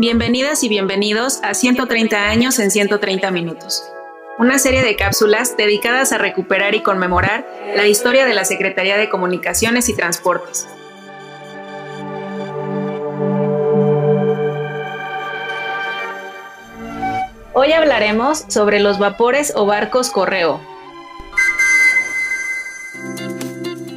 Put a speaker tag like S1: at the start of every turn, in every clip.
S1: Bienvenidas y bienvenidos a 130 años en 130 minutos, una serie de cápsulas dedicadas a recuperar y conmemorar la historia de la Secretaría de Comunicaciones y Transportes. Hoy hablaremos sobre los vapores o barcos correo,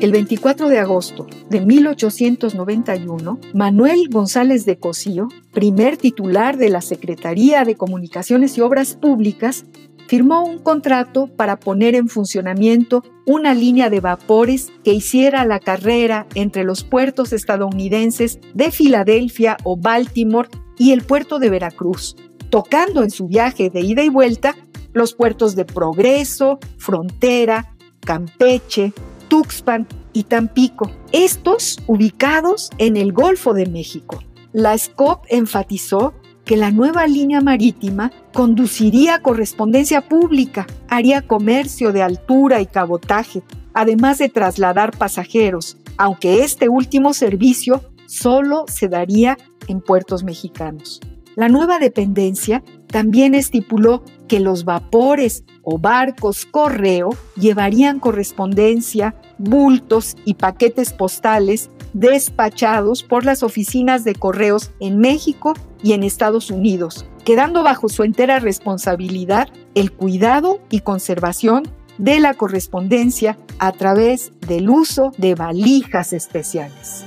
S2: El 24 de agosto de 1891, Manuel González de Cosío, primer titular de la Secretaría de Comunicaciones y Obras Públicas, firmó un contrato para poner en funcionamiento una línea de vapores que hiciera la carrera entre los puertos estadounidenses de Filadelfia o Baltimore y el puerto de Veracruz, tocando en su viaje de ida y vuelta los puertos de Progreso, Frontera, Campeche, Tuxpan y Tampico, estos ubicados en el Golfo de México. La SCOP enfatizó que la nueva línea marítima conduciría correspondencia pública, haría comercio de altura y cabotaje, además de trasladar pasajeros, aunque este último servicio solo se daría en puertos mexicanos. La nueva dependencia también estipuló que los vapores o barcos correo llevarían correspondencia, bultos y paquetes postales despachados por las oficinas de correos en México y en Estados Unidos, quedando bajo su entera responsabilidad el cuidado y conservación de la correspondencia a través del uso de valijas especiales.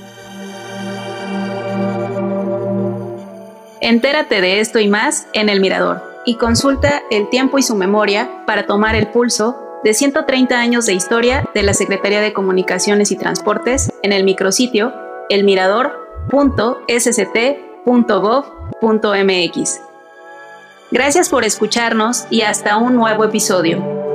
S1: Entérate de esto y más en El Mirador y consulta el tiempo y su memoria para tomar el pulso de 130 años de historia de la Secretaría de Comunicaciones y Transportes en el micrositio elmirador.sct.gov.mx. Gracias por escucharnos y hasta un nuevo episodio.